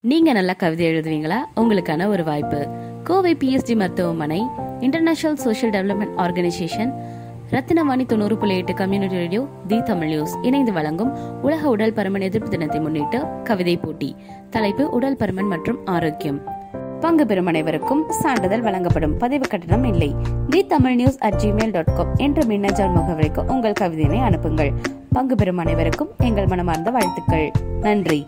நீங்க நல்லா கவிதை எழுதுவீங்களா? உங்களுக்கான ஒரு வாய்ப்பு. கோவை பிஎஸ்டி மருத்துவமனை international social development organisation Rathinavani தொண்ணூறு புள்ளி எட்டு community radio the Tamil news இணைந்து வழங்கும் உலக உடல் பருமன் எதிர்ப்பு தினத்தை முன்னிட்டு கவிதை போட்டி. தலைப்பு உடல் பருமன் மற்றும் ஆரோக்கியம். பங்கு பெறும் அனைவருக்கும் சான்றிதழ் வழங்கப்படும். பதிவு கட்டணம் இல்லை. The Tamil news at Gmail dot com என்ற மின்னஞ்சல் முகவரிக்கு உங்கள் கவிதையினை அனுப்புங்கள். பங்கு பெறும் அனைவருக்கும் எங்கள் மனமார்ந்த வாழ்த்துக்கள். நன்றி.